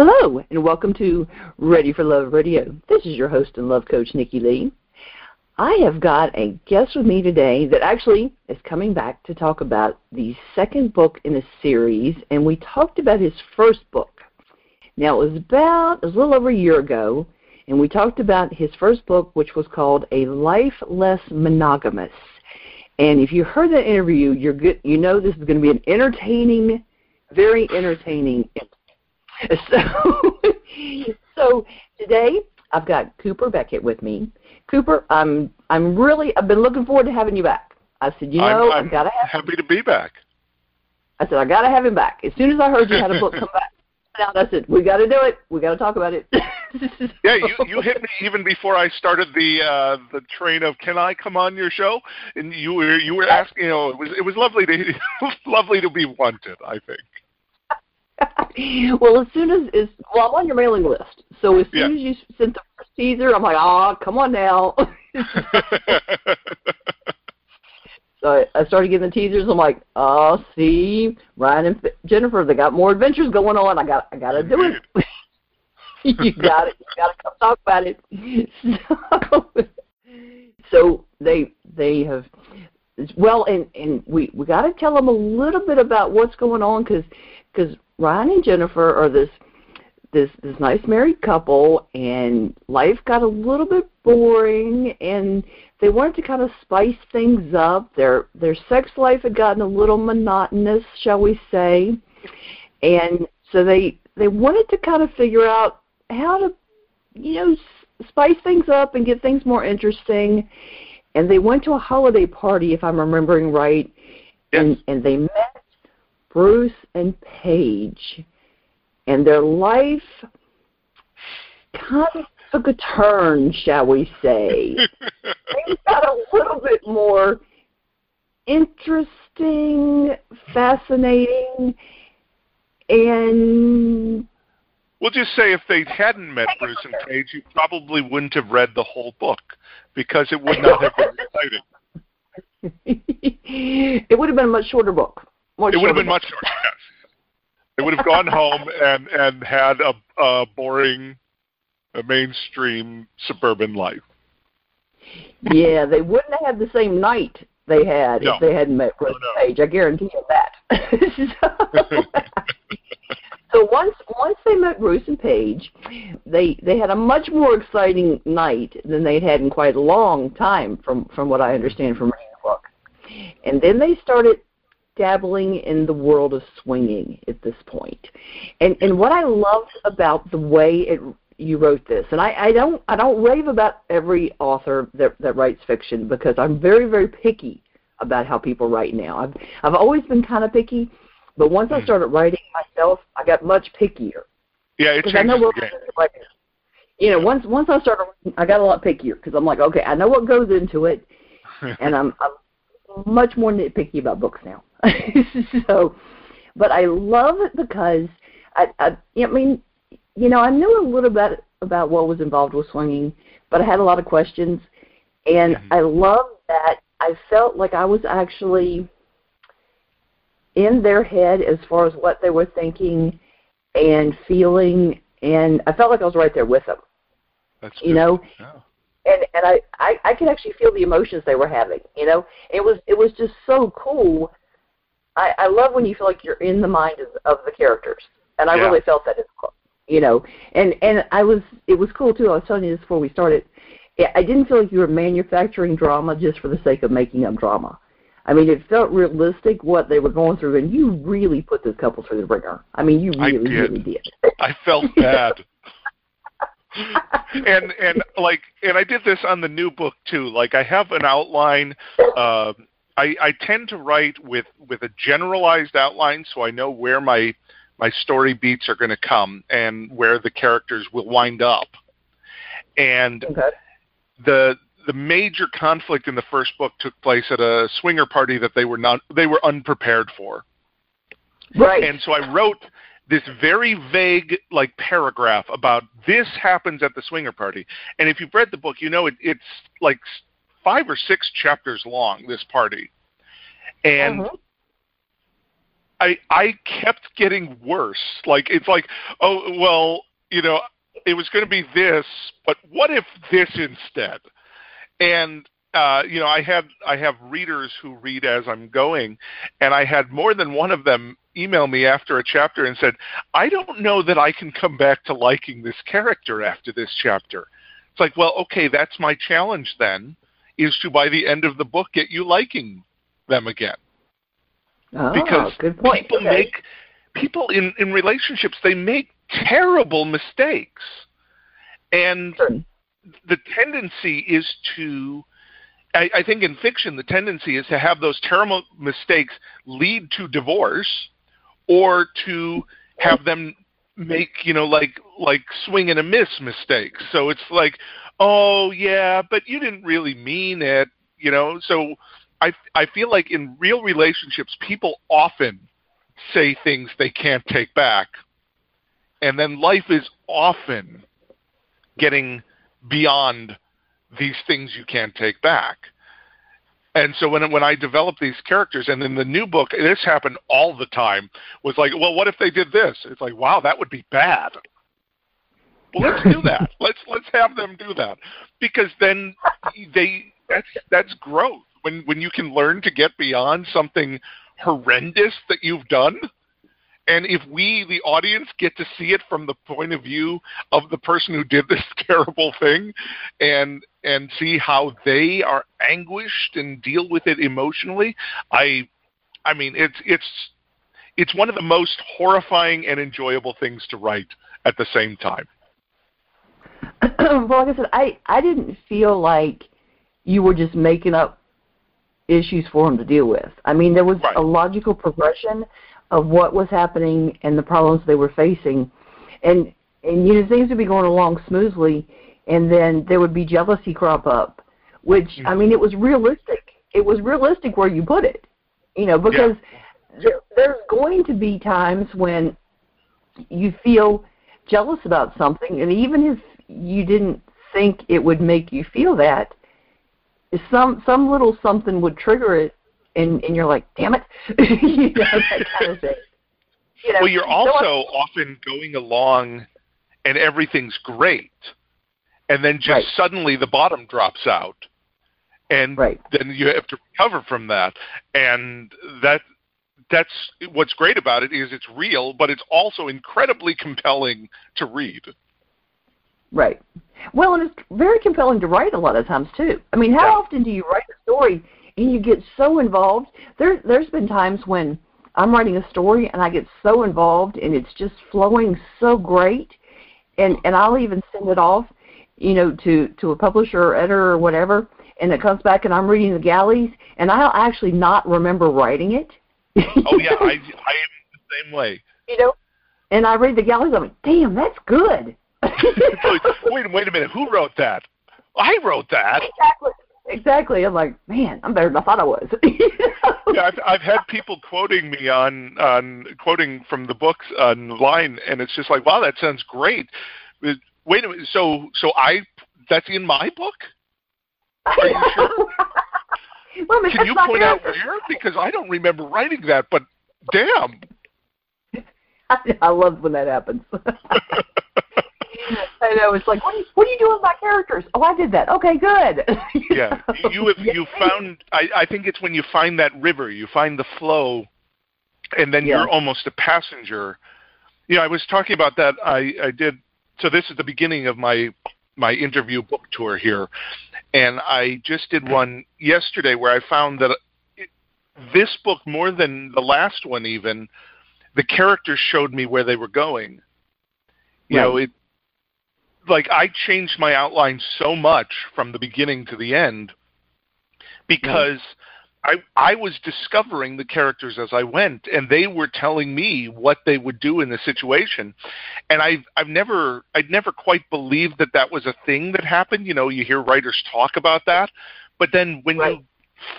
Hello, and welcome to Ready for Love Radio. This is your host and love coach, Nikki Lee. I have got a guest with me today that actually is coming back to talk about the second book in a series, and we talked about his first book. Now, it was about, it was a little over a year ago, and we talked about his first book, which was called A Life Less Monogamous. And if you heard that interview, you're good, you know this is going to be an entertaining, very entertaining So, so today I've got Cooper Beckett with me. Cooper, I'm I'm really I've been looking forward to having you back. I said, you know, I'm, I've got to have. Happy to be back. I said I got to have him back. As soon as I heard you had a book come back, out, I said we got to do it. We got to talk about it. yeah, you you hit me even before I started the uh, the train of can I come on your show? And you were you were asking. You know, it was it was lovely to lovely to be wanted. I think. well, as soon as is well, I'm on your mailing list. So as soon Yeah. as you sent the first teaser, I'm like, oh, come on now. so I, I started getting the teasers. I'm like, oh, see, Ryan and F- Jennifer, they got more adventures going on. I got, I got to do it. you got it. You got to come talk about it. So, so they, they have. Well, and and we we got to tell them a little bit about what's going on because because Ryan and Jennifer are this this this nice married couple and life got a little bit boring and they wanted to kind of spice things up. Their their sex life had gotten a little monotonous shall we say. And so they they wanted to kind of figure out how to you know spice things up and get things more interesting and they went to a holiday party if i'm remembering right and and they met Bruce and Paige, and their life kind of took a turn, shall we say. Things got a little bit more interesting, fascinating, and We'll just say if they hadn't met Bruce and Paige, you probably wouldn't have read the whole book because it would not have been exciting. it would have been a much shorter book. Much It would have shorter been much shorter. Yes. They would have gone home and and had a, a boring, a mainstream suburban life. Yeah, they wouldn't have had the same night they had No. if they hadn't met Bruce no. Paige. I guarantee you that. so, once once they met Bruce and Paige, they they had a much more exciting night than they'd had in quite a long time, from from what I understand from reading the book. And then they started dabbling in the world of swinging at this point. And and what I loved about the way it you wrote this, and I, I don't I don't rave about every author that that writes fiction because I'm very very picky about how people write now. I've I've always been kind of picky, but once I Hmm. started writing myself, I got much pickier Yeah, it because I know what the goes game. into. You know, once once I started, writing, I got a lot pickier because I'm like, okay, I know what goes into it, and I'm, I'm much more nitpicky about books now. so, but I love it because I, I, I mean, you know, I knew a little bit about what was involved with swinging, but I had a lot of questions, and Mhm. I love that I felt like I was actually in their head as far as what they were thinking and feeling, and I felt like I was right there with them That's you know Yeah. and and I, I I could actually feel the emotions they were having. You know, it was it was just so cool. I I love when you feel like you're in the mind of, of the characters, and I Yeah. really felt that in the book. You know, and and I was it was cool too. I was telling you this before we started. I- I didn't feel like you were manufacturing drama just for the sake of making up drama. I mean, it felt realistic what they were going through, and you really put this couple through the ringer. I mean, you really, did. really did. I felt bad. and and like and I did this on the new book too. Like I have an outline. Uh, I I tend to write with with a generalized outline, so I know where my my story beats are going to come and where the characters will wind up. And Okay. the the major conflict in the first book took place at a swinger party that they were not they were unprepared for. Right. And so I wrote this very vague like paragraph about this happens at the swinger party. And if you've read the book, you know it, it's like five or six chapters long. This party, and Mhm. I I kept getting worse. Like it's like, oh well, you know, it was going to be this, but what if this instead? And uh, you know, I had I have readers who read as I'm going, and I had more than one of them email me after a chapter and said, "I don't know that I can come back to liking this character after this chapter." It's like, well, okay, that's my challenge then, is to by the end of the book get you liking them again. Oh, because good point. people okay. make people in in relationships they make terrible mistakes, and Sure. The tendency is to I, I think in fiction the tendency is to have those terrible mistakes lead to divorce or to have them make you know like like swing and a miss mistakes. So it's like oh yeah but you didn't really mean it you know? So i i feel like in real relationships people often say things they can't take back. And then life is often getting beyond these things you can't take back. And so when when I developed these characters, and in the new book, this happened all the time. Was like, well, what if they did this? It's like, wow, that would be bad. Well, let's do that. let's let's have them do that because then they that's that's growth. When when you can learn to get beyond something horrendous that you've done, and if we, the audience, get to see it from the point of view of the person who did this terrible thing, and and see how they are anguished and deal with it emotionally, I, I mean, it's it's it's one of the most horrifying and enjoyable things to write at the same time. well, like I said, I I didn't feel like you were just making up issues for him to deal with. I mean, there was Right. a logical progression of what was happening and the problems they were facing, and and you know things would be going along smoothly, and then there would be jealousy crop up, which I mean it was realistic. It was realistic where you put it, you know, because there, there's going to be times when you feel jealous about something, and even if you didn't think it would make you feel that, some some little something would trigger it, and and you're like, damn it, you know that kind of thing. You know, Well, you're so also often going along, and everything's great, and then just Right. suddenly the bottom drops out, and Right. then you have to recover from that, and that that's what's great about it is it's real, but it's also incredibly compelling to read. Right. Well, and it's very compelling to write a lot of times too. I mean, how Yeah. often do you write a story and you get so involved? There, there's been times when I'm writing a story and I get so involved and it's just flowing so great, and and I'll even send it off, you know, to to a publisher or editor or whatever, and it comes back and I'm reading the galleys and I'll actually not remember writing it. Oh yeah, I I am the same way. you know, and I read the galleys. I'm like, damn, that's good. wait, wait a minute. Who wrote that? I wrote that. Exactly. Exactly. I'm like, man, I'm better than I thought I was. Yeah, I've, I've had people quoting me on on quoting from the books online, and it's just like, wow, that sounds great. Wait a minute. So so I that's in my book. Are you sure? Well, I mean, Can you point out where? Because I don't remember writing that. But damn. I love when that happens. I was like, what are you, what are you doing with my characters? Oh, I did that. Okay, good. yeah, you have you found. I I think it's when you find that river, you find the flow, and then Yeah. you're almost a passenger. You know, I was talking about that. I I did. So this is the beginning of my my interview book tour here, and I just did one yesterday where I found that it, this book more than the last one even, the characters showed me where they were going. You know, it like I changed my outline so much from the beginning to the end because I I was discovering the characters as I went and they were telling me what they would do in the situation. And I've I've never I'd never quite believed that that was a thing that happened. You know you hear writers talk about that. But then when Right. you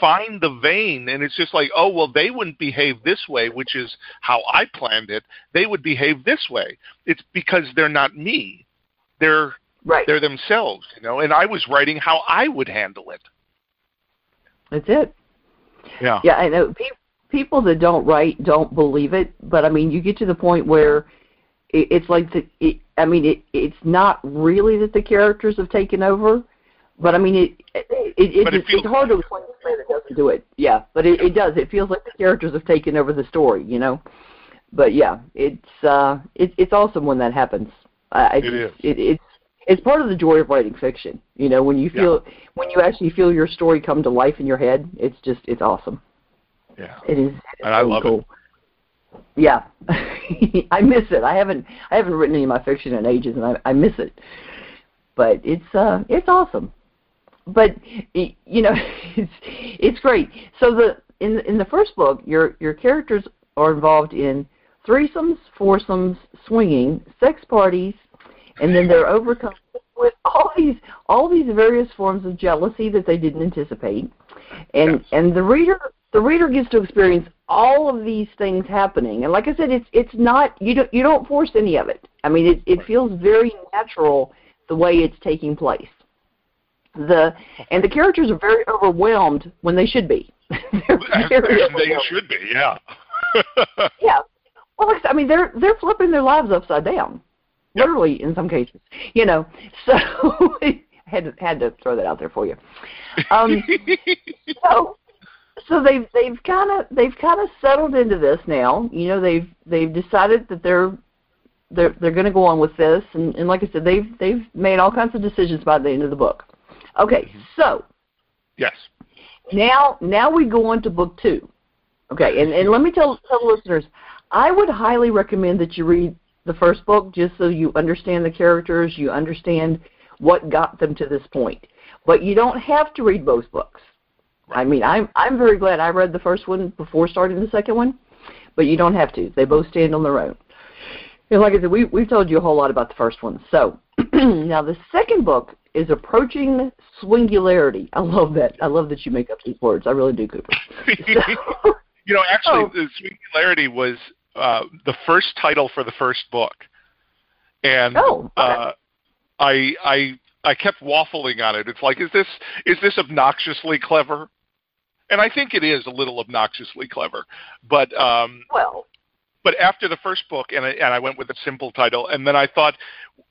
find the vein and it's just like oh well they wouldn't behave this way which is how I planned it. They would behave this way. It's because they're not me they're right. they're themselves, you know. And I was writing how I would handle it. That's it. Yeah. Yeah, I know. Pe- people that don't write don't believe it, but I mean, you get to the point where it, it's like the. It, I mean, it it's not really that the characters have taken over, but I mean, it it, it, But it it's, feels it's hard to explain to somebody that doesn't do it. Yeah, but it, it does. It feels like the characters have taken over the story, you know. But yeah, it's uh, it, it's awesome when that happens. I, I It is. It, it's it's part of the joy of writing fiction. You know, when you Yeah. feel when you actually feel your story come to life in your head, it's just it's awesome. Yeah. It is. And I love it. Yeah, I miss it. I haven't I haven't written any of my fiction in ages, and I I miss it. But it's uh it's awesome. But you know it's it's great. So the in in the first book, your your characters are involved in threesomes, foursomes, swinging, sex parties, and then they're overcome with all these all these various forms of jealousy that they didn't anticipate. And Yes. and the reader the reader gets to experience all of these things happening. And like I said, it's it's not you don't you don't force any of it. I mean, it it feels very natural the way it's taking place. The and the characters are very overwhelmed when they should be. They're very as they should be. Yeah. Yeah. Well, like I mean, they're they're flipping their lives upside down, literally in some cases. You know, so I had to, had to throw that out there for you. Um, so so they've they've kind of they've kind of settled into this now. You know, they've they've decided that they're they're they're going to go on with this, and, and like I said, they've they've made all kinds of decisions by the end of the book. Okay, so yes. now now we go on to book two. Okay, and, and let me tell tell the listeners, I would highly recommend that you read the first book just so you understand the characters, you understand what got them to this point. But you don't have to read both books. I mean, I'm I'm very glad I read the first one before starting the second one, but you don't have to. They both stand on their own. And like I said, we we've told you a whole lot about the first one. So now the second book is approaching swingularity. I love that. I love that you make up these words. I really do, Cooper. So, you know, actually, Oh. the Swingularity was uh, the first title for the first book, and Oh, okay. uh, I I I kept waffling on it. It's like, is this is this obnoxiously clever? And I think it is a little obnoxiously clever, but um, well, but after the first book, and I, and I went with a simple title, and then I thought,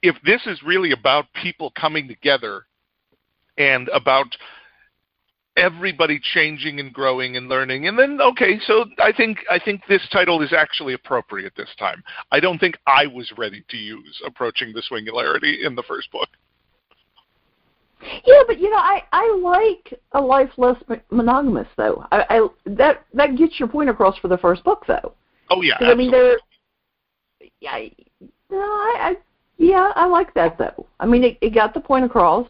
if this is really about people coming together, and about everybody changing and growing and learning, and then okay, so I think I think this title is actually appropriate this time. I don't think I was ready to use approaching the swingularity in the first book. yeah, but you know, I I like a life less mo- monogamous though. I, I that that gets your point across for the first book though. Oh yeah, I mean, they're yeah, I- no, I, I yeah, I like that though. I mean, it, it got the point across,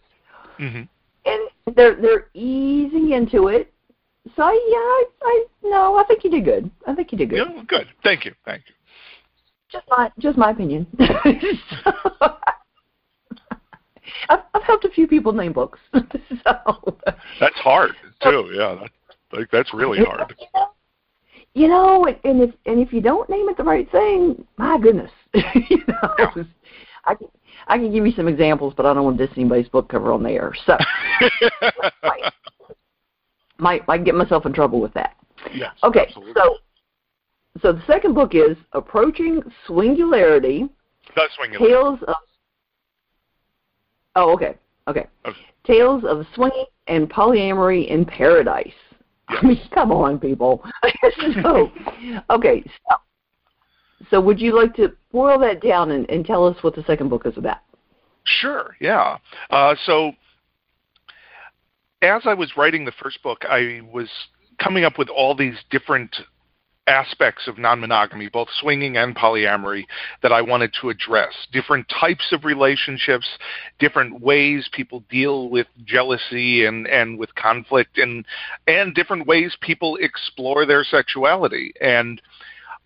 Mhm. And they're they're easing into it. So yeah, I, I no, I think you did good. I think you did good. Yeah, good. Thank you, thank you. Just my just my opinion. I've, I've helped a few people name books, so That's hard too. Yeah, that, like that's really hard. You know, you know, and, if and if you don't name it the right thing, my goodness, you know, Yeah. I I can give you some examples, but I don't want to diss anybody's book cover on the air, so might, might might get myself in trouble with that. yes. Okay, absolutely. so so the second book is approaching swingularity. the swingularity. Tales of Oh, okay. Okay. Okay. Tales of swinging and polyamory in paradise. I mean, come on, people. so, okay. So, so, would you like to boil that down and, and tell us what the second book is about? Sure, yeah. Uh, so, as I was writing the first book, I was coming up with all these different aspects of non monogamy, both swinging and polyamory, that I wanted to address. Different types of relationships, different ways people deal with jealousy and, and with conflict, and, and different ways people explore their sexuality. And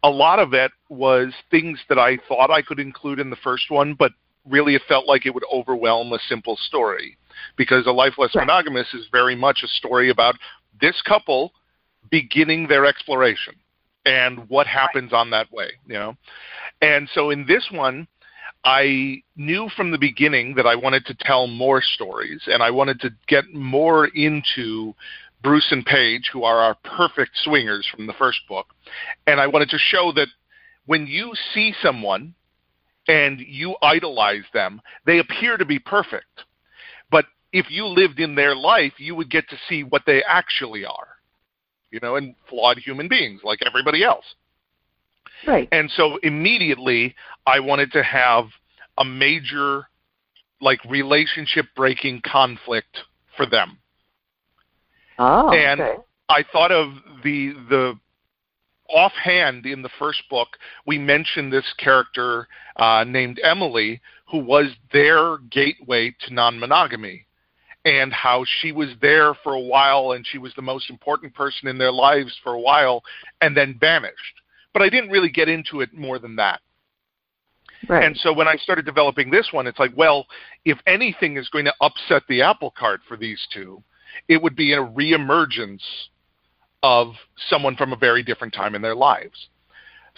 a lot of it was things that I thought I could include in the first one, but really it felt like it would overwhelm a simple story. Because a life less Right. monogamous is very much a story about this couple beginning their exploration and what happens on that way you know? And so in this one i knew from the beginning that i wanted to tell more stories and i wanted to get more into Bruce and Paige, who are our perfect swingers from the first book, and I wanted to show that when you see someone and you idolize them, they appear to be perfect. But if you lived in their life, you would get to see what they actually are, you know, and flawed human beings like everybody else. Right. And so immediately I wanted to have a major like relationship breaking conflict for them. Oh, and okay. I thought of the the offhand in the first book we mentioned this character uh, named Emily who was their gateway to non-monogamy and how she was there for a while and she was the most important person in their lives for a while and then vanished. But I didn't really get into it more than that. Right. And so when I started developing this one, it's like, well, if anything is going to upset the apple cart for these two, it would be a reemergence of someone from a very different time in their lives.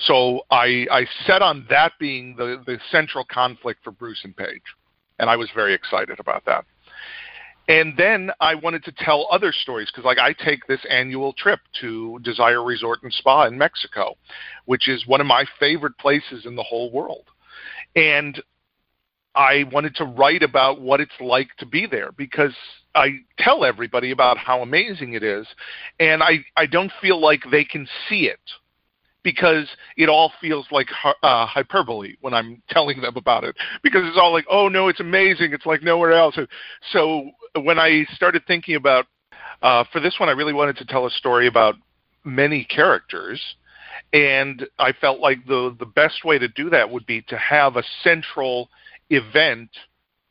So I, I set on that being the, the central conflict for Bruce and Paige. And I was very excited about that. And then I wanted to tell other stories because, like, I take this annual trip to Desire Resort and Spa in Mexico, which is one of my favorite places in the whole world and I wanted to write about what it's like to be there because I tell everybody about how amazing it is, and I I don't feel like they can see it because it all feels like uh, hyperbole when I'm telling them about it because it's all like oh no it's amazing. It's like nowhere else. So when I started thinking about uh, for this one I really wanted to tell a story about many characters and I felt like the the best way to do that would be to have a central event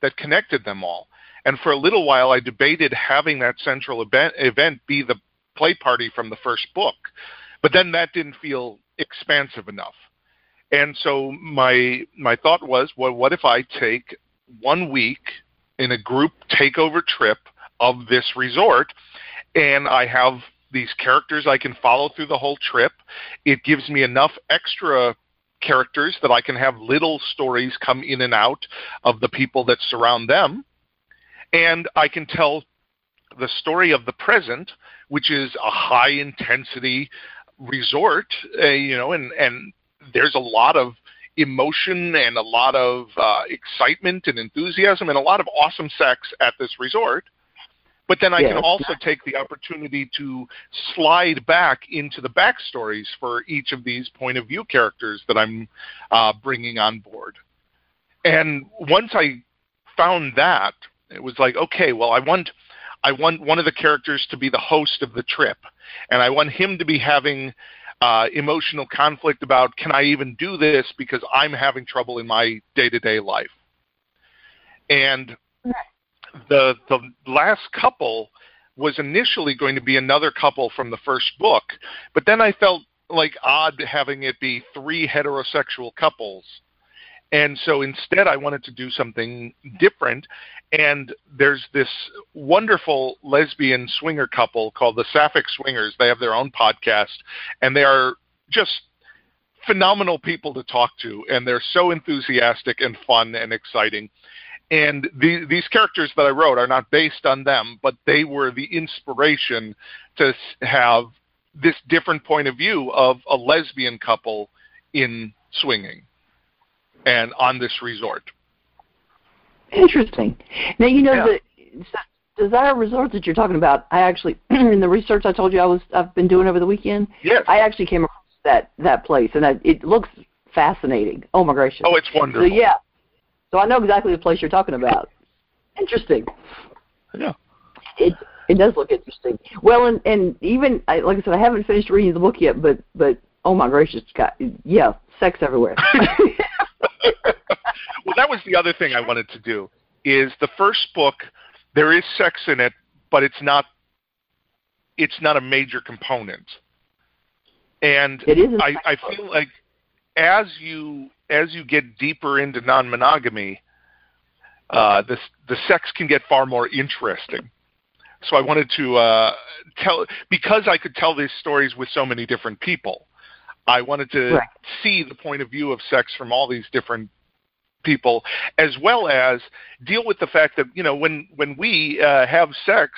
that connected them all. And for a little while, I debated having that central event, event be the play party from the first book, but then that didn't feel expansive enough. And so my my thought was, well, what if I take one week in a group takeover trip of this resort, and I have these characters I can follow through the whole trip. It gives me enough extra characters that I can have little stories come in and out of the people that surround them. And I can tell the story of the present, which is a high intensity resort, uh, you know, and, and there's a lot of emotion and a lot of uh, excitement and enthusiasm and a lot of awesome sex at this resort. But then I yes. can also take the opportunity to slide back into the backstories for each of these point of view characters that I'm uh, bringing on board. And once I found that, it was like, okay, well, I want I want one of the characters to be the host of the trip, and I want him to be having uh, emotional conflict about can I even do this because I'm having trouble in my day to day life. And the the last couple was initially going to be another couple from the first book, but then I felt like odd having it be three heterosexual couples. And so instead, I wanted to do something different. And there's this wonderful lesbian swinger couple called the Sapphic Swingers. They have their own podcast, and they are just phenomenal people to talk to. And they're so enthusiastic and fun and exciting and the, these characters that I wrote are not based on them, but they were the inspiration to have this different point of view of a lesbian couple in swinging and on this resort. Interesting. Now you know yeah. the Desire Resort that you're talking about. I actually, in the research I told you I was I've been doing over the weekend. Yes. I actually came across that that place, and I, it looks fascinating. Oh my gracious. Oh, it's wonderful. So yeah, so I know exactly the place you're talking about. Interesting. Yeah. It it does look interesting. Well, and and even I, like I said, I haven't finished reading the book yet, but but oh my gracious, God, yeah, sex everywhere. well, that was the other thing I wanted to do. Is the first book there is sex in it, but it's not it's not a major component. And it is I, I feel like as you as you get deeper into non-monogamy, uh, the the sex can get far more interesting. So I wanted to uh, tell because I could tell these stories with so many different people. I wanted to right. see the point of view of sex from all these different people, as well as deal with the fact that you know when when we uh, have sex,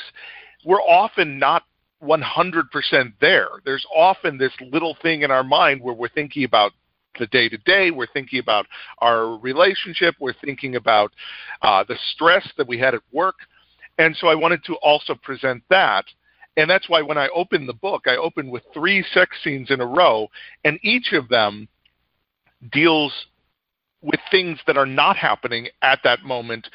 we're often not 100% there. There's often this little thing in our mind where we're thinking about the day to day, we're thinking about our relationship, we're thinking about uh, the stress that we had at work. And so I wanted to also present that. And that's why when I opened the book, I opened with three sex scenes in a row, and each of them deals with things that are not happening at that moment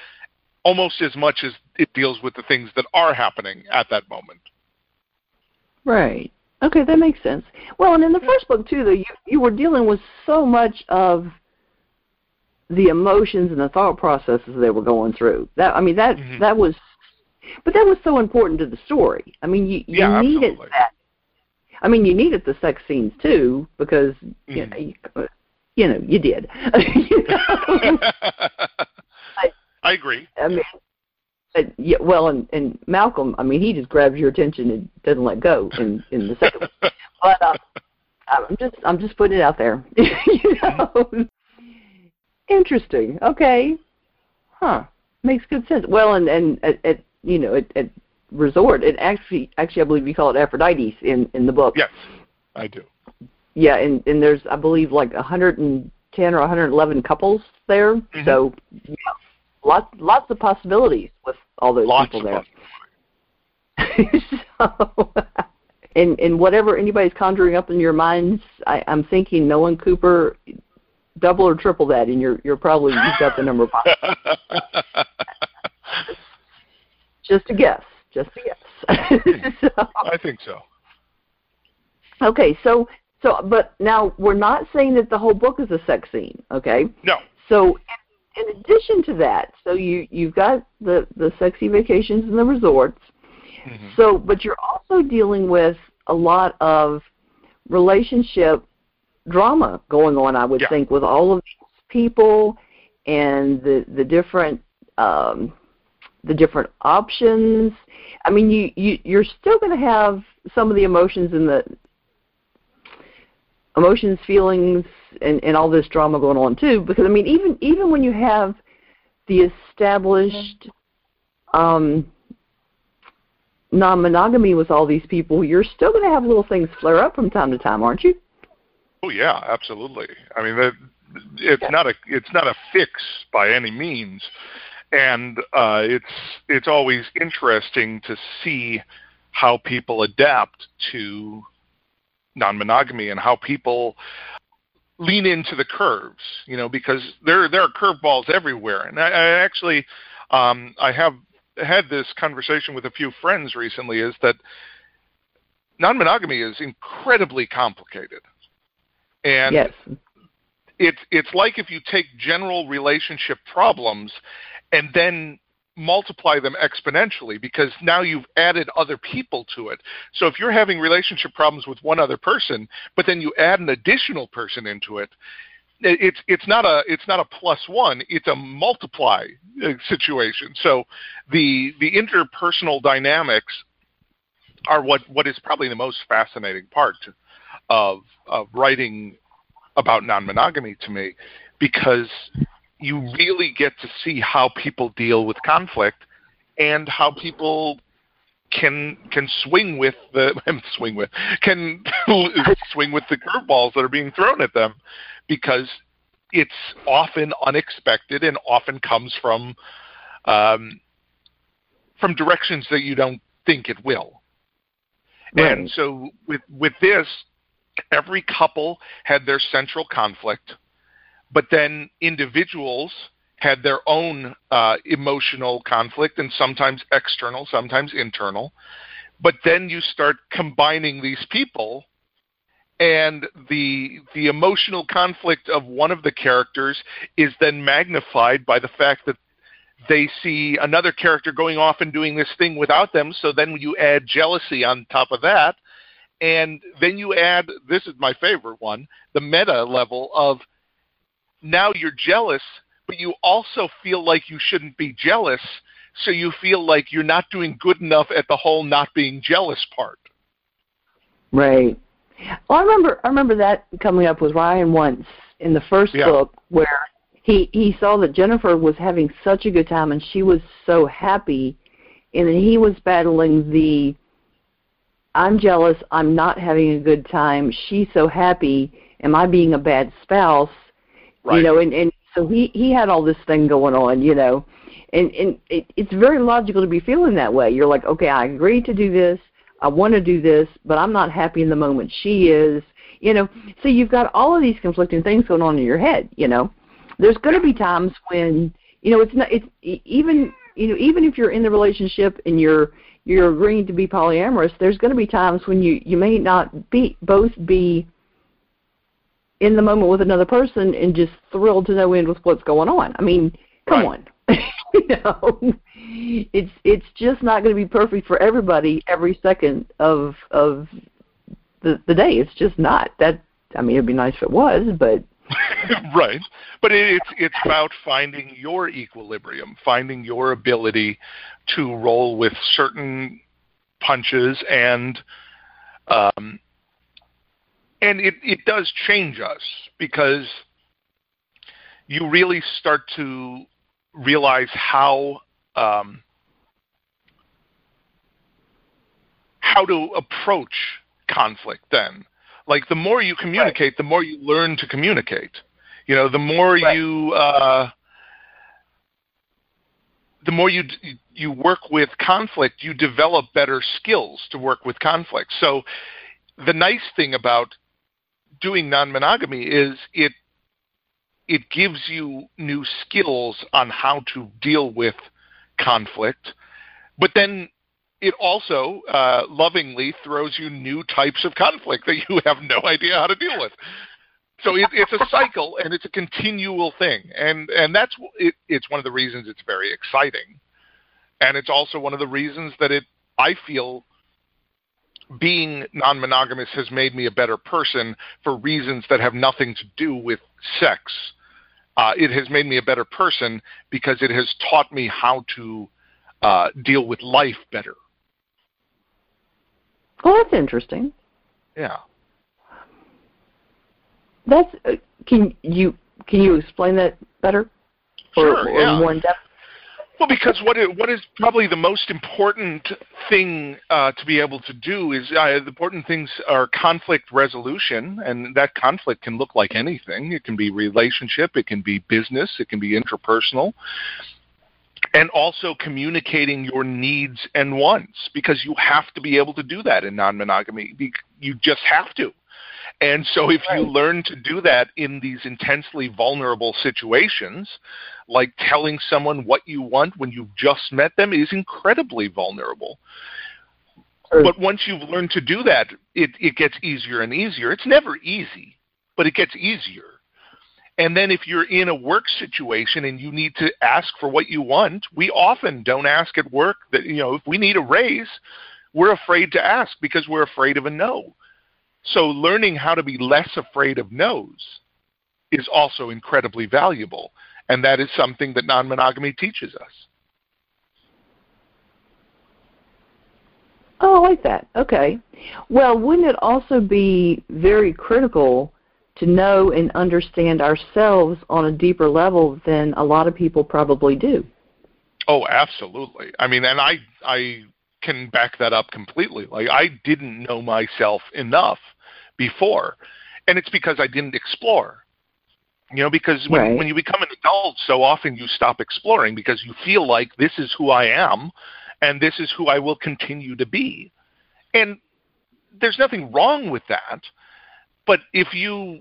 almost as much as it deals with the things that are happening at that moment. Right. Okay, that makes sense. Well, and in the first book too, though, you you were dealing with so much of the emotions and the thought processes they were going through. That I mean, that mm-hmm. that was, but that was so important to the story. I mean, you you yeah, needed absolutely. that. I mean, you needed the sex scenes too because mm-hmm. you know you, you know you did. you know? I, I agree. I mean, uh, yeah, well, and, and Malcolm, I mean, he just grabs your attention and doesn't let go in in the second one. But uh, I'm just I'm just putting it out there. you know? Interesting. Okay. Huh. Makes good sense. Well, and and at, at you know at, at resort, it actually actually I believe you call it Aphrodite's in in the book. Yes, I do. Yeah, and and there's I believe like 110 or 111 couples there. Mm-hmm. So yeah, lots lots of possibilities with all those lots people there. so, and and whatever anybody's conjuring up in your minds, I, I'm thinking Nolan Cooper, double or triple that, and you're you're probably you've got the number five. just a guess. Just a guess. so, I think so. Okay, so so but now we're not saying that the whole book is a sex scene, okay? No. So in addition to that, so you you've got the the sexy vacations and the resorts. Mm-hmm. So, but you're also dealing with a lot of relationship drama going on. I would yeah. think with all of these people and the the different um, the different options. I mean, you, you you're still going to have some of the emotions and the emotions, feelings, and, and all this drama going on too. Because I mean, even even when you have the established um, non-monogamy with all these people, you're still going to have little things flare up from time to time, aren't you? Oh yeah, absolutely. I mean, that, it's yeah. not a it's not a fix by any means, and uh, it's it's always interesting to see how people adapt to non-monogamy and how people lean into the curves, you know, because there there are curveballs everywhere. And I, I actually um, I have had this conversation with a few friends recently. Is that non-monogamy is incredibly complicated, and yes. it's it's like if you take general relationship problems and then multiply them exponentially because now you've added other people to it. So if you're having relationship problems with one other person, but then you add an additional person into it, it's it's not a it's not a plus one it's a multiply uh, situation so the the interpersonal dynamics are what what is probably the most fascinating part of of writing about non-monogamy to me because you really get to see how people deal with conflict and how people can can swing with the swing with can swing with the curveballs that are being thrown at them because it's often unexpected and often comes from um, from directions that you don't think it will. Right. And so with with this, every couple had their central conflict but then individuals had their own uh, emotional conflict and sometimes external, sometimes internal. But then you start combining these people and the the emotional conflict of one of the characters is then magnified by the fact that they see another character going off and doing this thing without them so then you add jealousy on top of that and then you add this is my favorite one the meta level of now you're jealous, but you also feel like you shouldn't be jealous, so you feel like you're not doing good enough at the whole not being jealous part. Right. Well, I remember I remember that coming up with Ryan once in the first yeah. book where he he saw that Jennifer was having such a good time and she was so happy, and then he was battling the I'm jealous. I'm not having a good time. She's so happy. Am I being a bad spouse? Right. You know, and and so he he had all this thing going on. You know, and and it, it's very logical to be feeling that way. You're like, okay, I agreed to do this. I want to do this, but I'm not happy in the moment. She is. You know, so you've got all of these conflicting things going on in your head. You know, there's going to be times when you know it's not. It's even you know even if you're in the relationship and you're you're agreeing to be polyamorous, there's going to be times when you you may not be both be in the moment with another person and just thrilled to no end with what's going on. I mean, come Right. on. you know, it's it's just not going to be perfect for everybody every second of of the the day. It's just not. That I mean, it'd be nice if it was, but right. But it, it's it's about finding your equilibrium, finding your ability to roll with certain punches and um and it, it does change us because you really start to realize how um, how to approach conflict then. Like the more you communicate the more you learn to communicate. You know the more Right. you uh, the more you d- you work with conflict you develop better skills to work with conflict. So the nice thing about doing non-monogamy is it it gives you new skills on how to deal with conflict but then it also uh, lovingly throws you new types of conflict that you have no idea how to deal with. So it, it's a cycle and it's a continual thing, and and that's it, it's one of the reasons it's very exciting, and it's also one of the reasons that it I feel being non-monogamous has made me a better person for reasons that have nothing to do with sex. Uh, it has made me a better person because it has taught me how to uh, deal with life better. well, that's interesting. Yeah. That's uh, can you can you explain that better? Or, Sure, or yeah. more in depth? Well, because what is, what is probably the most important thing uh, to be able to do is uh, the important things are conflict resolution, and that conflict can look like anything. It can be relationship, it can be business, it can be interpersonal, and also communicating your needs and wants because you have to be able to do that in non-monogamy. You just have to. And so, if you learn to do that in these intensely vulnerable situations, like telling someone what you want when you've just met them is incredibly vulnerable. But once you've learned to do that, it, it gets easier and easier. It's never easy, but it gets easier. And then if you're in a work situation and you need to ask for what you want, we often don't ask at work that, you know, if we need a raise, we're afraid to ask because we're afraid of a no. So learning how to be less afraid of no's is also incredibly valuable. And that is something that non monogamy teaches us. Oh, I like that. Okay. Well, wouldn't it also be very critical to know and understand ourselves on a deeper level than a lot of people probably do? Oh, absolutely. I mean, and I I can back that up completely. Like I didn't know myself enough before, and it's because I didn't explore. You know, because when Right. when you become an adult, so often you stop exploring because you feel like this is who I am, and this is who I will continue to be, and there's nothing wrong with that. But if you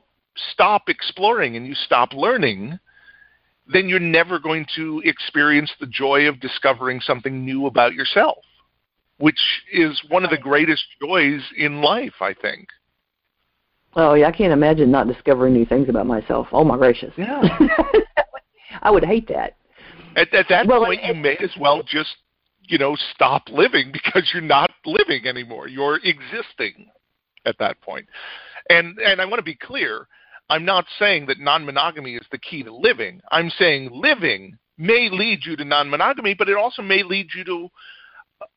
stop exploring and you stop learning, then you're never going to experience the joy of discovering something new about yourself, which is one of the greatest joys in life, I think. Oh, yeah, I can't imagine not discovering new things about myself. Oh my gracious. Yeah. I would hate that. At, at that Well, point, it- you may as well just, you know, stop living because you're not living anymore. You're existing at that point. And and I want to be clear. I'm not saying that non-monogamy is the key to living. I'm saying living may lead you to non-monogamy, but it also may lead you to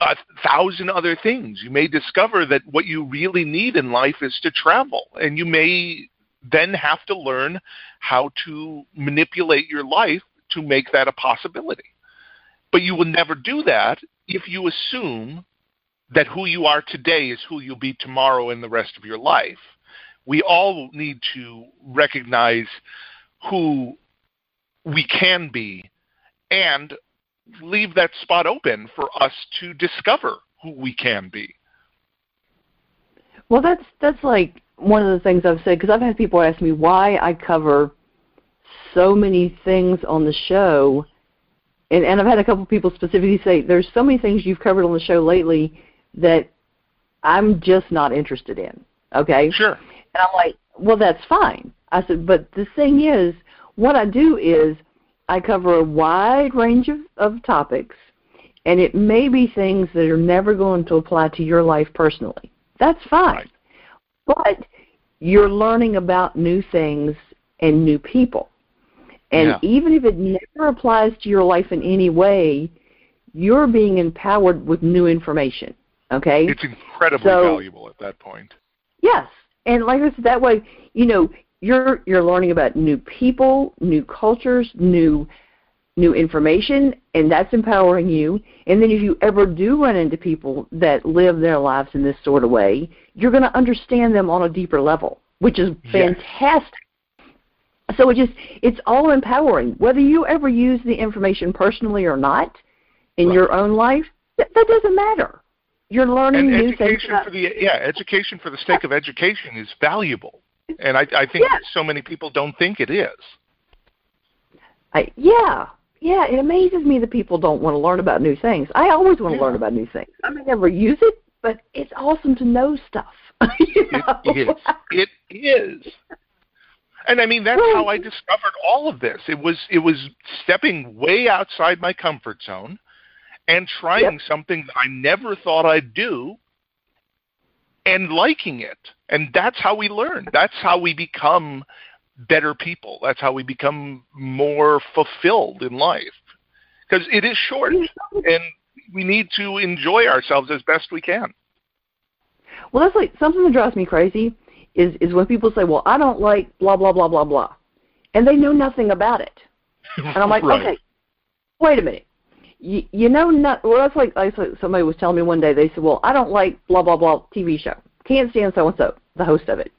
a thousand other things. You may discover that what you really need in life is to travel, and you may then have to learn how to manipulate your life to make that a possibility. But you will never do that if you assume that who you are today is who you'll be tomorrow and the rest of your life. We all need to recognize who we can be and leave that spot open for us to discover who we can be. Well, that's that's like one of the things I've said because I've had people ask me why I cover so many things on the show, and and I've had a couple of people specifically say there's so many things you've covered on the show lately that I'm just not interested in. Okay. Sure. And I'm like, well, that's fine. I said, but the thing is, what I do is I cover a wide range of, of topics, and it may be things that are never going to apply to your life personally. That's fine. Right. But you're learning about new things and new people. And Yeah. even if it never applies to your life in any way, you're being empowered with new information. Okay? It's incredibly So- valuable at that point. Yes, and like I said, that way, you know, you're you're learning about new people, new cultures, new new information, and that's empowering you. And then if you ever do run into people that live their lives in this sort of way, you're going to understand them on a deeper level, which is Yes. fantastic. So it just it's all empowering. Whether you ever use the information personally or not in Right. your own life, that, that doesn't matter. You're learning And new things. about- for the yeah, education for the sake of education is valuable. And I, I think Yeah. so many people don't think it is. I, yeah, yeah. It amazes me that people don't want to learn about new things. I always want to Yeah. learn about new things. I may never use it, but it's awesome to know stuff. you know? It is. It is. And I mean that's Right. how I discovered all of this. It was it was stepping way outside my comfort zone and trying something that I never thought I'd do and liking it. And that's how we learn. That's how we become better people. That's how we become more fulfilled in life. Because it is short and we need to enjoy ourselves as best we can. Well, that's like something that drives me crazy is is when people say, "Well, I don't like blah blah blah blah blah," and they know nothing about it. And I'm like, Right. okay, wait a minute. You, you know, not, well, that's like, like somebody was telling me one day. They said, "Well, I don't like blah blah blah TV show. Can't stand so and so, the host of it."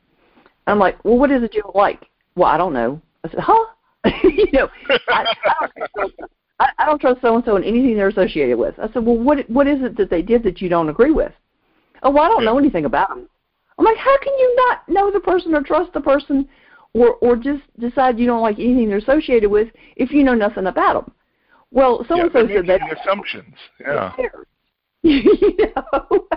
I'm like, "Well, what is it you don't like?" Well, I don't know. I said, "Huh?" you know, I, I don't I, I don't trust so and so in anything they're associated with. I said, "Well, what what is it that they did that you don't agree with?" Oh, well, I don't know hmm. anything about them. I'm like, how can you not know the person or trust the person, or or just decide you don't like anything they're associated with if you know nothing about them? Well, so and so said that. making assumptions. Yeah. you know,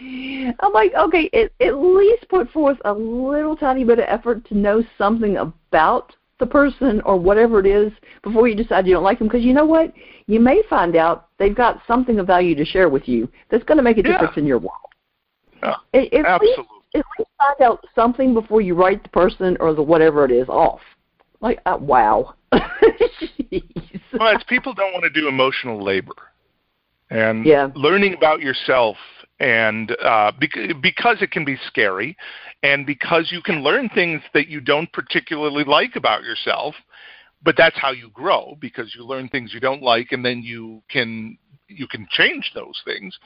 I'm like, okay, at, at least put forth a little tiny bit of effort to know something about the person or whatever it is before you decide you don't like them. Because you know what, you may find out they've got something of value to share with you that's going to make a Yeah. difference in your world. Yeah, At, at least Absolutely. at least find out something before you write the person or the whatever it is off. Like, uh, wow. Well, it's people don't want to do emotional labor, and Yeah. learning about yourself, and uh, bec- because it can be scary, and because you can learn things that you don't particularly like about yourself, but that's how you grow because you learn things you don't like, and then you can you can change those things.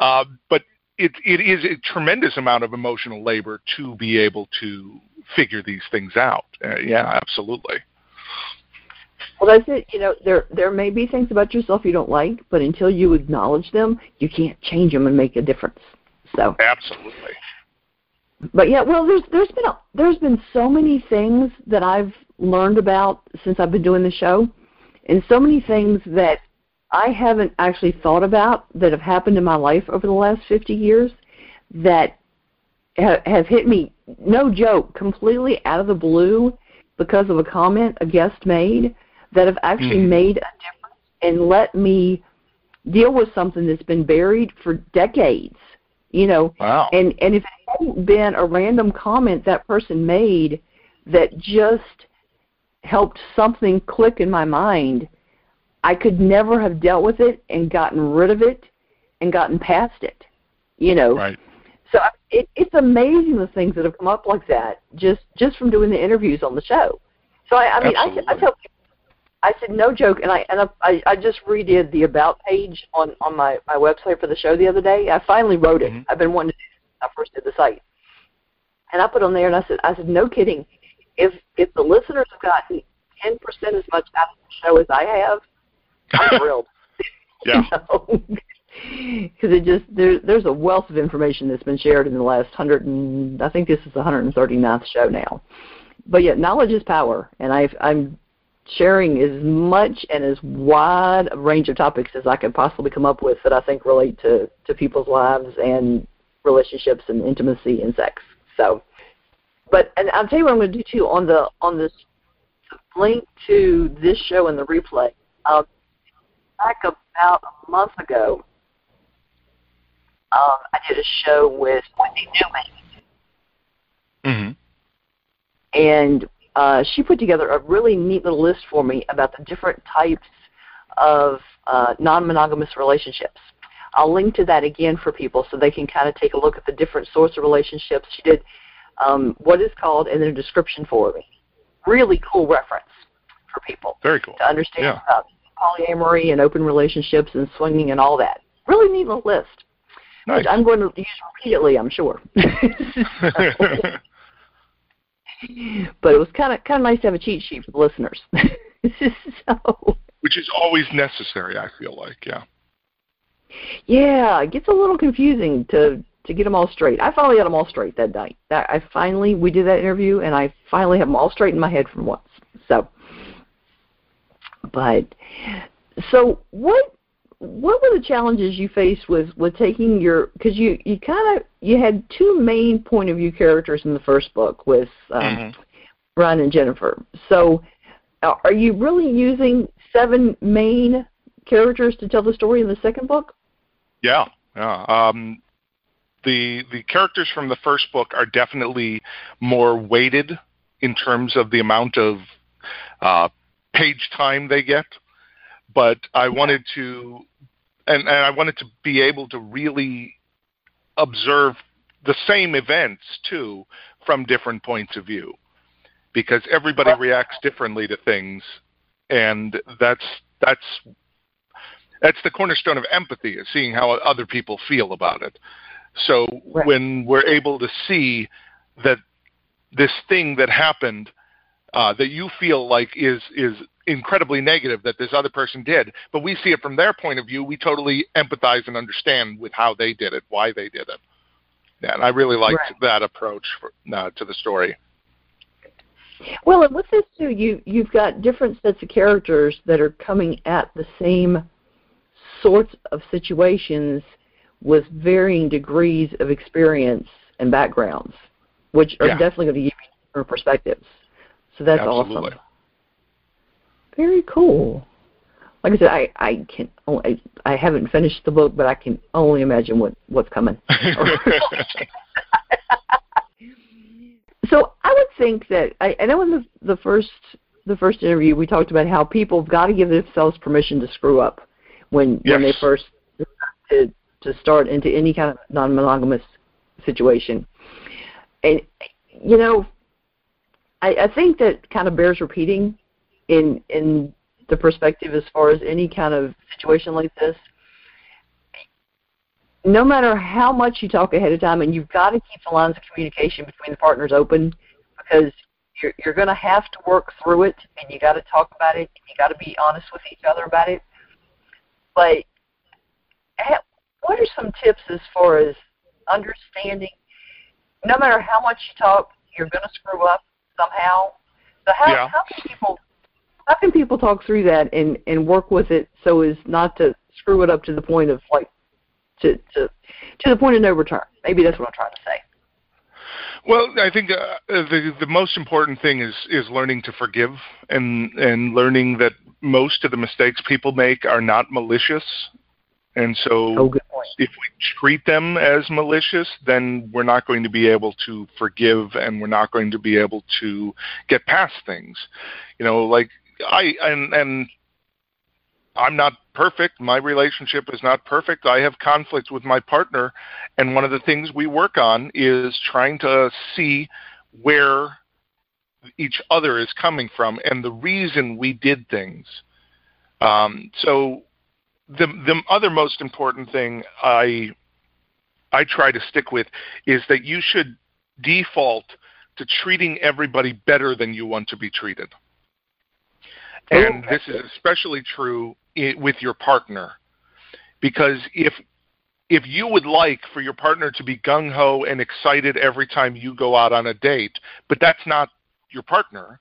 Uh, but it it is a tremendous amount of emotional labor to be able to figure these things out. Uh, yeah, absolutely. Well, that's it. You know, there there may be things about yourself you don't like, but until you acknowledge them, you can't change them and make a difference. So, Absolutely. but yeah, well, there's there's been a, there's been so many things that I've learned about since I've been doing the show, and so many things that I haven't actually thought about that have happened in my life over the last 50 years that ha- have hit me. No joke, completely out of the blue because of a comment a guest made that have actually Mhm. made a difference and let me deal with something that's been buried for decades. You know, Wow. and and if it hadn't been a random comment that person made that just helped something click in my mind, I could never have dealt with it and gotten rid of it and gotten past it. You know, right. I- it, it's amazing the things that have come up like that just just from doing the interviews on the show. So I, I mean, I, I Absolutely. tell people, I said no joke, and I and I I just redid the about page on on my my website for the show the other day. I finally wrote it. Mhm. I've been wanting to. do it since I first did the site, and I put on there, and I said I said no kidding. If if the listeners have gotten ten percent as much out of the show as I have, I'm thrilled. Yeah. Because it just there, there's a wealth of information that's been shared in the last hundred and I think this is the 139th show now. But yet, knowledge is power, and I've, I'm sharing as much and as wide a range of topics as I could possibly come up with that I think relate to to people's lives and relationships and intimacy and sex. So, but and I'll tell you what I'm going to do too on the on this link to this show and the replay. Um, back about a month ago, um, I did a show with Wendy Newman, hmm and uh, she put together a really neat little list for me about the different types of uh, non-monogamous relationships. I'll link to that again for people so they can kind of take a look at the different sorts of relationships. She did um, what is called and then a description for me. Really cool reference for people Very cool. to understand Yeah. about polyamory and open relationships and swinging and all that. Really neat little list, Nice. which I'm going to use repeatedly, I'm sure. but it was kind of kind of nice to have a cheat sheet for the listeners. so Which is always necessary, I feel like. Yeah. yeah, it gets a little confusing to to get them all straight. I finally got them all straight that night. That I finally we did that interview and I finally have them all straight in my head from once. So, but so what what were the challenges you faced with with taking your because you you kind of you had two main point of view characters in the first book with um, Mhm. Ryan and Jennifer. So, uh, are you really using seven main characters to tell the story in the second book? Yeah, yeah. Um, the the characters from the first book are definitely more weighted in terms of the amount of uh, page time they get, but I wanted to, and, and I wanted to be able to really observe the same events too from different points of view, because everybody reacts differently to things, and that's that's that's the cornerstone of empathy is seeing how other people feel about it so Right. when we're able to see that this thing that happened uh, that you feel like is is incredibly negative that this other person did but we see it from their point of view we totally empathize and understand with how they did it why they did it yeah, and i really liked Right. that approach for, uh, to the story Well, and with this too, you you've got different sets of characters that are coming at the same sorts of situations with varying degrees of experience and backgrounds, which are Yeah. definitely going to give you different perspectives. So that's Absolutely. awesome. Very cool. Like I said, I I can only, I, I haven't finished the book, but I can only imagine what what's coming. So I would think that I, I know in the the first the first interview we talked about how people have got to give themselves permission to screw up when when they first to to start into any kind of non monogamous situation. And you know, I, I think that kind of bears repeating in in the perspective as far as any kind of situation like this. No matter how much you talk ahead of time, and you've got to keep the lines of communication between the partners open because you're you're going to have to work through it, and you got to talk about it, and you got to be honest with each other about it. But eh, what are some tips as far as understanding? No matter how much you talk, you're going to screw up somehow. So how Yeah. how can people how can people talk through that and and work with it so as not to screw it up to the point of like to to to the point of no return? Maybe that's what I'm trying to say. Well, I think uh, the the most important thing is is learning to forgive and and learning that most of the mistakes people make are not malicious, and so Oh, good point. if we treat them as malicious, then we're not going to be able to forgive and we're not going to be able to get past things. You know, like I and and I'm not perfect. My relationship is not perfect. I have conflict with my partner, and one of the things we work on is trying to see where each other is coming from and the reason we did things. Um, so the the other most important thing I I try to stick with is that you should default to treating everybody better than you want to be treated. And this is especially true with your partner. Because if if you would like for your partner to be gung ho and excited every time you go out on a date, but that's not your partner,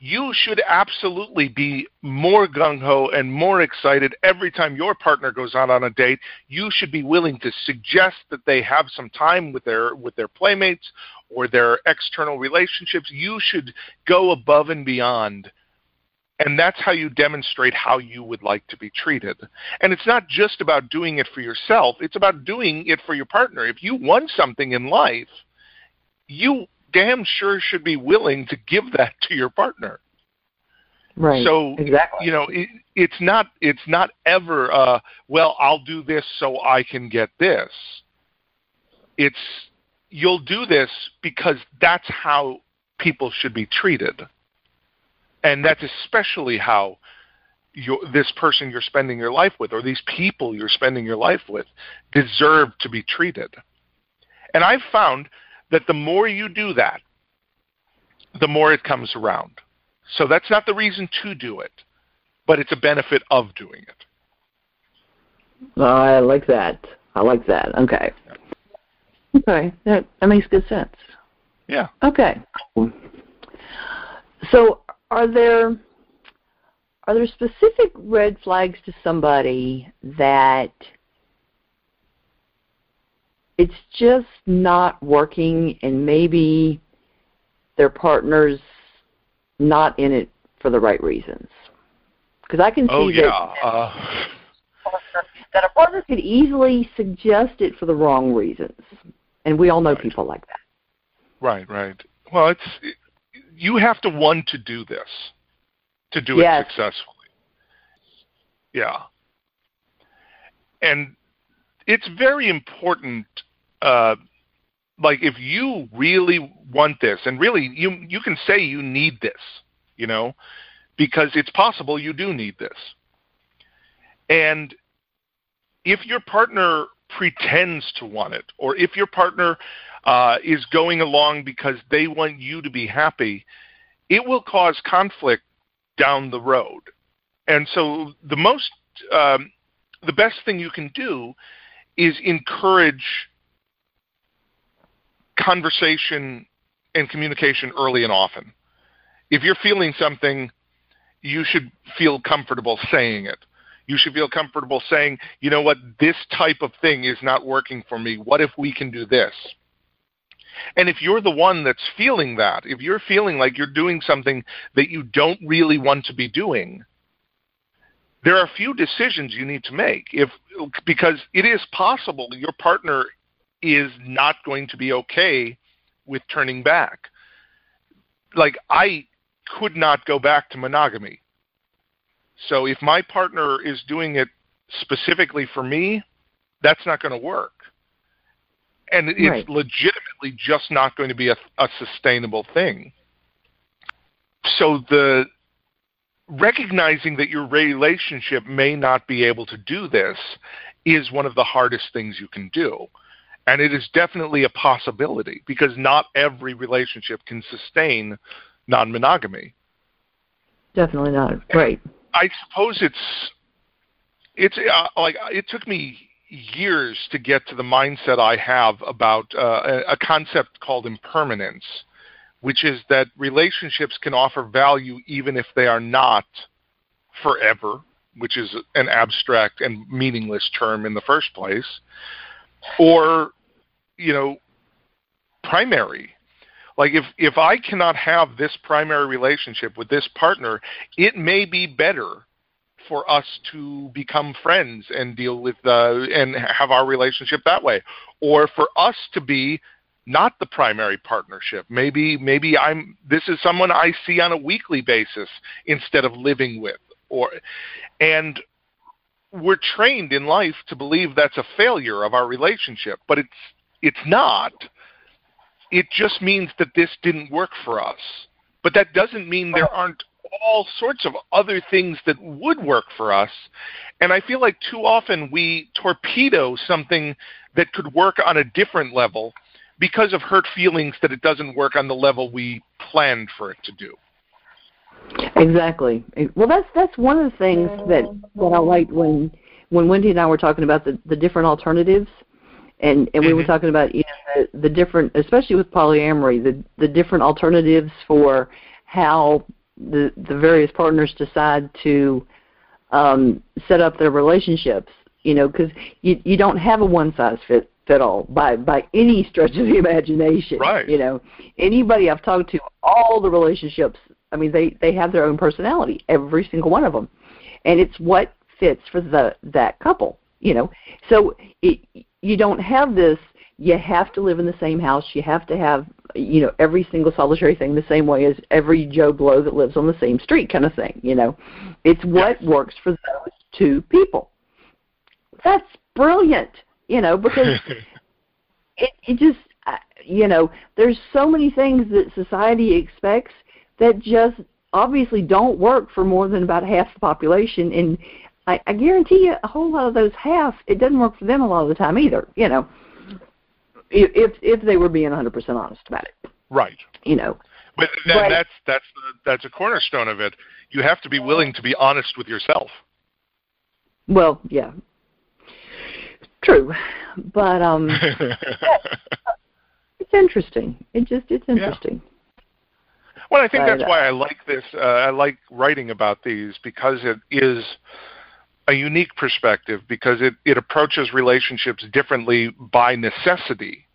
you should absolutely be more gung ho and more excited every time your partner goes out on a date. You should be willing to suggest that they have some time with their with their playmates or their external relationships. You should go above and beyond. And that's how you demonstrate how you would like to be treated. And it's not just about doing it for yourself, it's about doing it for your partner. If you want something in life, you damn sure should be willing to give that to your partner. Right. So exactly. you know, it, it's not it's not ever uh well, I'll do this so I can get this. It's you'll do this because that's how people should be treated. And that's especially how you this person you're spending your life with or these people you're spending your life with deserve to be treated. And I've found that the more you do that, the more it comes around. So that's not the reason to do it, but it's a benefit of doing it. Oh, I like that. I like that. Okay. Okay, that that makes good sense. Yeah. Okay. So, are there are there specific red flags to somebody that it's just not working and maybe their partner's not in it for the right reasons. Because I can see oh, yeah. that, uh, that a partner could easily suggest it for the wrong reasons. And we all know right. people like that. Right, right. Well, it's it, you have to want to do this to do yes. it successfully. Yeah. And it's very important uh, like if you really want this and really you you can say you need this you know because it's possible you do need this and if your partner pretends to want it or if your partner uh, is going along because they want you to be happy it will cause conflict down the road and so the most um, the best thing you can do is encourage conversation and communication early and often. If you're feeling something, you should feel comfortable saying it. You should feel comfortable saying, you know what, this type of thing is not working for me. What if we can do this? And if you're the one that's feeling that, if you're feeling like you're doing something that you don't really want to be doing, there are a few decisions you need to make if because it is possible your partner is not going to be okay with turning back. Like I could not go back to monogamy. So if my partner is doing it specifically for me, that's not going to work. And it's right. legitimately just not going to be a, a sustainable thing. So the recognizing that your relationship may not be able to do this is one of the hardest things you can do. And it is definitely a possibility because not every relationship can sustain non monogamy. Definitely not. Right. I suppose it's it's uh, like it took me years to get to the mindset I have about uh, a, a concept called impermanence, which is that relationships can offer value even if they are not forever, which is an abstract and meaningless term in the first place, or you know, primary. Like if if I cannot have this primary relationship with this partner, it may be better for us to become friends and deal with uh, and have our relationship that way, or for us to be not the primary partnership. Maybe maybe I'm this is someone I see on a weekly basis instead of living with, or and we're trained in life to believe that's a failure of our relationship, but it's it's not. It just means that this didn't work for us. But that doesn't mean there aren't all sorts of other things that would work for us. And I feel like too often we torpedo something that could work on a different level because of hurt feelings that it doesn't work on the level we planned for it to do. Exactly. Well, that's that's one of the things that that I liked when when Wendy and I were talking about the the different alternatives, and and we mm-hmm. were talking about you know the, the different, especially with polyamory, the the different alternatives for how the the various partners decide to um, set up their relationships. You know, because you you don't have a one size fit fit all by by any stretch of the imagination. Right. You know, anybody I've talked to, all the relationships. I mean, they they have their own personality, every single one of them, and it's what fits for the that couple. You know, so it, you don't have this. You have to live in the same house. You have to have you know every single solitary thing the same way as every Joe Blow that lives on the same street, kind of thing. You know, it's what works for those two people. That's brilliant. You know, because it it just uh, you know there's so many things that society expects that just obviously don't work for more than about half the population and I, I guarantee you, a whole lot of those have it doesn't work for them a lot of the time either. You know, if if they were being 100% honest about it. Right. You know. But then that's that's that's a cornerstone of it. You have to be willing to be honest with yourself. Well, yeah. True. But um it's interesting. It just it's interesting. Yeah. Well, I think but, that's why I like this. Uh, I like writing about these because it is a unique perspective because it, it approaches relationships differently by necessity.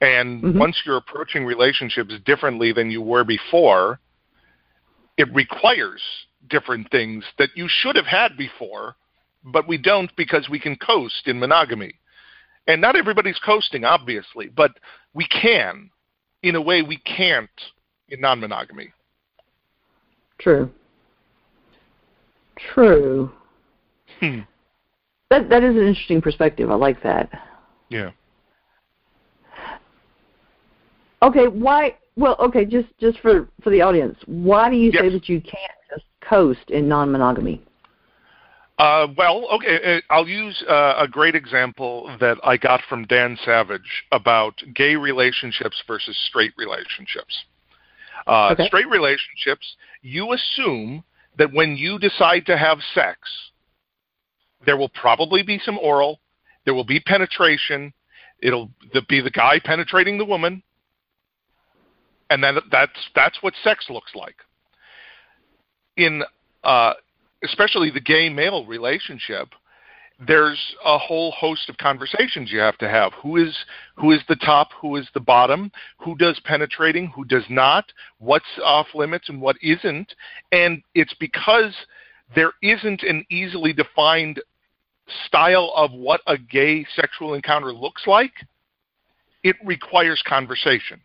And mm-hmm. once you're approaching relationships differently than you were before, it requires different things that you should have had before, but we don't because we can coast in monogamy. And not everybody's coasting, obviously, but we can in a way we can't in non monogamy. True. True. Hmm. That that is an interesting perspective. I like that. Yeah. Okay, why? Well, okay, just just for for the audience, why do you yes. say that you can't just coast in non-monogamy? Uh, well, okay, uh, I'll use uh, a great example that I got from Dan Savage about gay relationships versus straight relationships. Uh, okay. Straight relationships, you assume that when you decide to have sex, there will probably be some oral. There will be penetration. It'll be the guy penetrating the woman, and then that's that's what sex looks like. In uh, especially the gay male relationship, there's a whole host of conversations you have to have. Who is who is the top? Who is the bottom? Who does penetrating? Who does not? What's off limits and what isn't? And it's because there isn't an easily defined style of what a gay sexual encounter looks like, it requires conversation.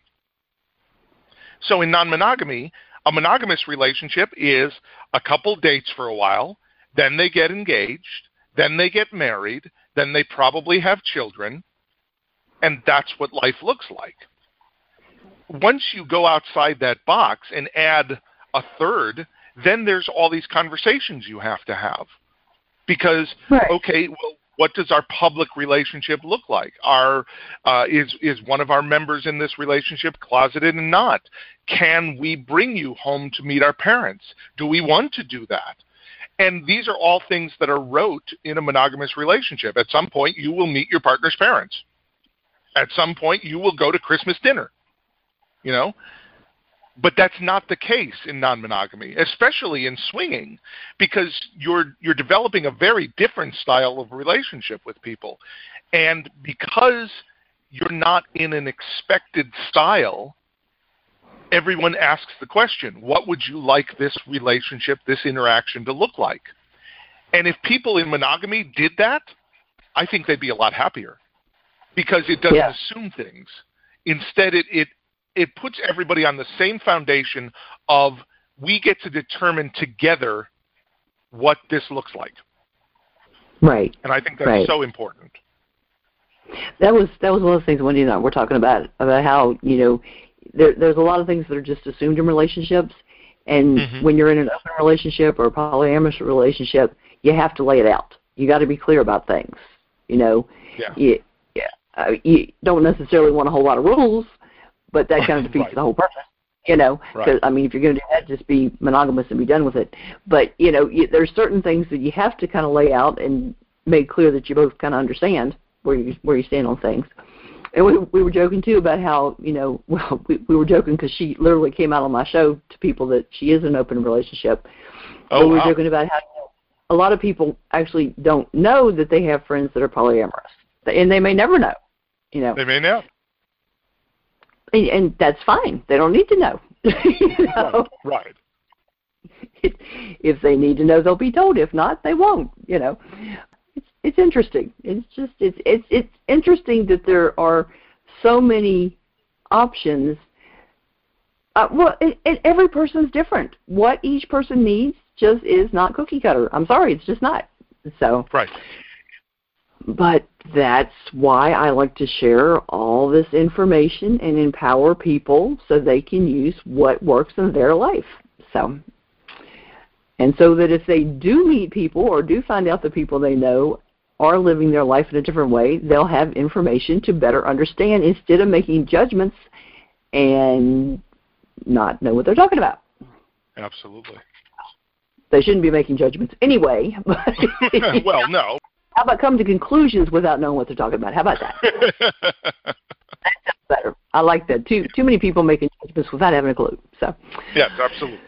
So in non monogamy, a monogamous relationship is a couple dates for a while, then they get engaged, then they get married, then they probably have children, and that's what life looks like. Once you go outside that box and add a third, then there's all these conversations you have to have because right. okay, well, what does our public relationship look like? Are uh, is is one of our members in this relationship closeted and not? Can we bring you home to meet our parents? Do we want to do that? And these are all things that are rote in a monogamous relationship. At some point, you will meet your partner's parents. At some point, you will go to Christmas dinner. You know, but that's not the case in non-monogamy, especially in swinging, because you're you're developing a very different style of relationship with people. And because you're not in an expected style, everyone asks the question, what would you like this relationship, this interaction to look like? And if people in monogamy did that, I think they'd be a lot happier because it doesn't yeah. assume things. Instead, it, it it puts everybody on the same foundation of we get to determine together what this looks like. Right. And I think that's right. so important. That was that was one of the things Wendy and I were talking about about how you know there, there's a lot of things that are just assumed in relationships, and Mhm. when you're in an open relationship or a polyamorous relationship, you have to lay it out. You got to be clear about things. You know, Yeah. you, yeah, uh, you don't necessarily want a whole lot of rules, but that kind of defeats Right. the whole purpose. You know, Right. 'cause, I mean, if you're going to do that, just be monogamous and be done with it. But you know, you, there's certain things that you have to kind of lay out and make clear that you both kind of understand where you where you stand on things. And we we were joking too about how you know well we we were joking because she literally came out on my show to people that she is in an open relationship. Oh, we were wow. joking about how a lot of people actually don't know that they have friends that are polyamorous, and they may never know. You know, They may not. And, and that's fine. They don't need to know. you know? Right. if they need to know, they'll be told. If not, they won't. You know, it's it's interesting. It's just it's it's it's interesting that there are so many options. Uh, well, it, it, every person's different. What each person needs just is not cookie cutter. I'm sorry, it's just not. So, Right. But that's why I like to share all this information and empower people so they can use what works in their life. So, and so that if they do meet people or do find out that people they know are living their life in a different way, they'll have information to better understand instead of making judgments and not know what they're talking about. Absolutely. They shouldn't be making judgments anyway. But well, no. How about come to conclusions without knowing what they're talking about? How about that? Better. I like that. Too too many people making judgments without having a clue. So yes, absolutely.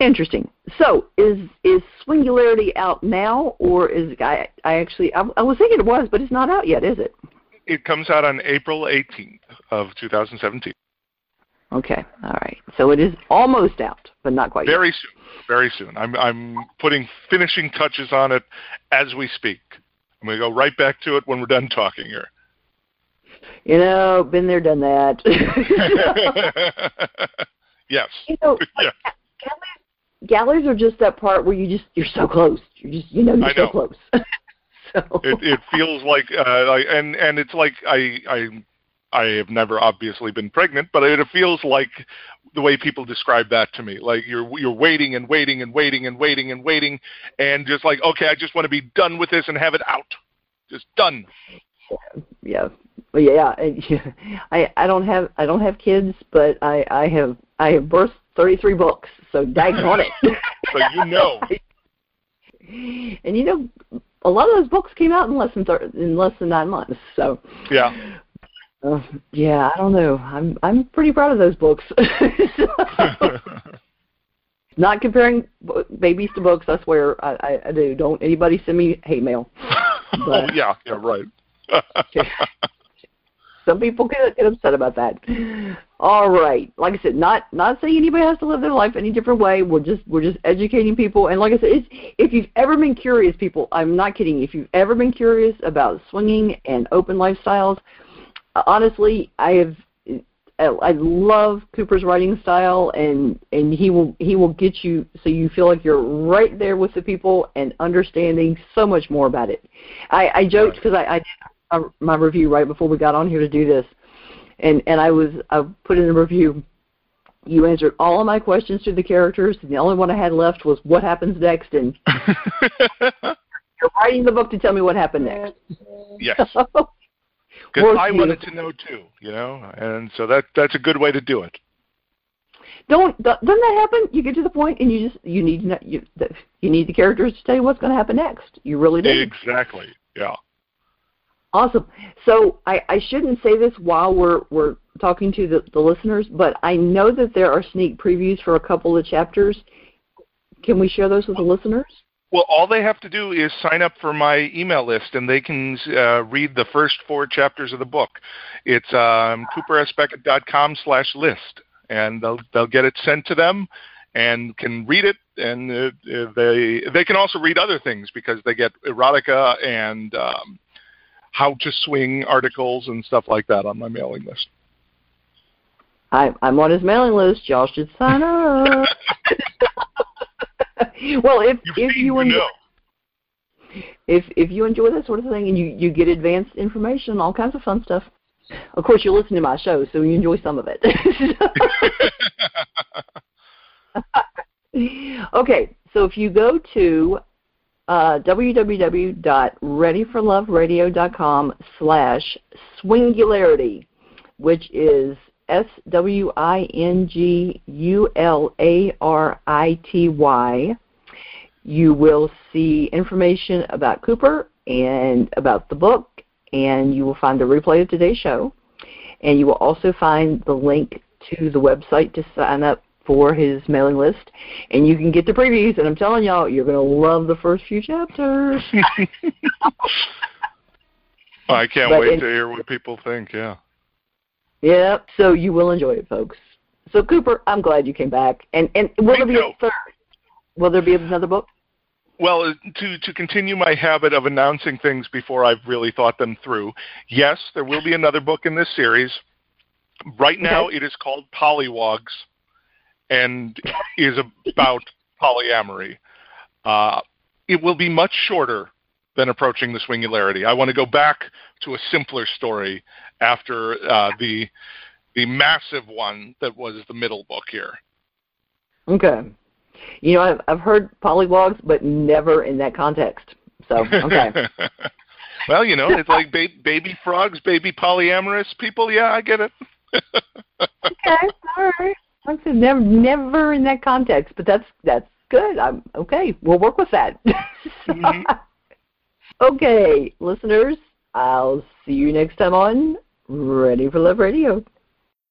interesting. So is is Swingularity out now, or is I I actually I, I was thinking it was, but it's not out yet, is it? It comes out on April 18th of 2017. Okay, all right. So it is almost out, but not quite Very soon. Very soon. I'm I'm putting finishing touches on it as we speak. I'm going to go right back to it when we're done talking here. You know, been there, done that. yes. you know, Yeah. galleys, galleys are just that part where you just you're so close. You're just you know you're I so know. close. so It it feels like uh like and and it's like I I I have never obviously been pregnant, but it feels like the way people describe that to me. Like you're you're waiting and waiting and waiting and waiting and waiting and just like okay, I just want to be done with this and have it out. Just done. yeah yeah yeah i i don't have i don't have kids but i i have i have birthed thirty three books so daggone it So you know. and you know a lot of those books came out in less than thir- in less than nine months so Yeah. Uh, yeah i don't know i'm i'm pretty proud of those books So, not comparing babies to books i swear i i, I do don't anybody send me hate mail oh yeah, yeah, right. Some people get, get upset about that. All right, like I said, not not saying anybody has to live their life any different way. We're just we're just educating people. And like I said, it's, if you've ever been curious, people, I'm not kidding. If you've ever been curious about swinging and open lifestyles, honestly, I have. I I love Cooper's writing style, and and he will he will get you so you feel like you're right there with the people and understanding so much more about it. I, I joked because I, I uh, my review right before we got on here to do this, and and I was I put in a review. You answered all of my questions to the characters, and the only one I had left was what happens next. And you're writing the book to tell me what happened next. yes. Because I wanted to know too, you know, and so that that's a good way to do it. Don't doesn't that happen? You get to the point and you just you need to know, you the, you need the characters to tell you what's going to happen next. You really do. Exactly. Yeah. Awesome. So I, I shouldn't say this while we're we're talking to the, the listeners, but I know that there are sneak previews for a couple of chapters. Can we share those with the listeners? Well, all they have to do is sign up for my email list, and they can uh, read the first four chapters of the book. It's um, coopersbeckett.com slash list, and they'll they'll get it sent to them, and can read it, and uh, uh, they they can also read other things because they get erotica and um, how to swing articles and stuff like that on my mailing list. I, I'm on his mailing list. Y'all should sign up. well, if You've if you and know. if if you enjoy that sort of thing and you you get advanced information, all kinds of fun stuff. Of course, you listen to my show, so you enjoy some of it. okay, so if you go to uh, www.readyforloveradio.com slash swingularity, which is S W I N G U L A R I T Y. You will see information about Cooper and about the book, and you will find the replay of today's show. And you will also find the link to the website to sign up for his mailing list, and you can get the previews. And I'm telling y'all, you're going to love the first few chapters. I can't but wait in, to hear what people think. Yeah. Yeah. So you will enjoy it, folks. So Cooper, I'm glad you came back. And and will there be a third? Will there be another book? Well, to to continue my habit of announcing things before I've really thought them through, yes, there will be another book in this series. Right now, okay. it is called Polywogs and is about polyamory. Uh, it will be much shorter than approaching the swingularity. I want to go back to a simpler story after uh, the the massive one that was the middle book here. Okay. You know, I've I've heard polywogs, but never in that context. So okay. well, you know, it's like ba- baby frogs, baby polyamorous people. Yeah, I get it. okay, all right. I said never, never in that context, but that's that's good. I'm okay. We'll work with that. mm-hmm. Okay, listeners, I'll see you next time on Ready for Love Radio.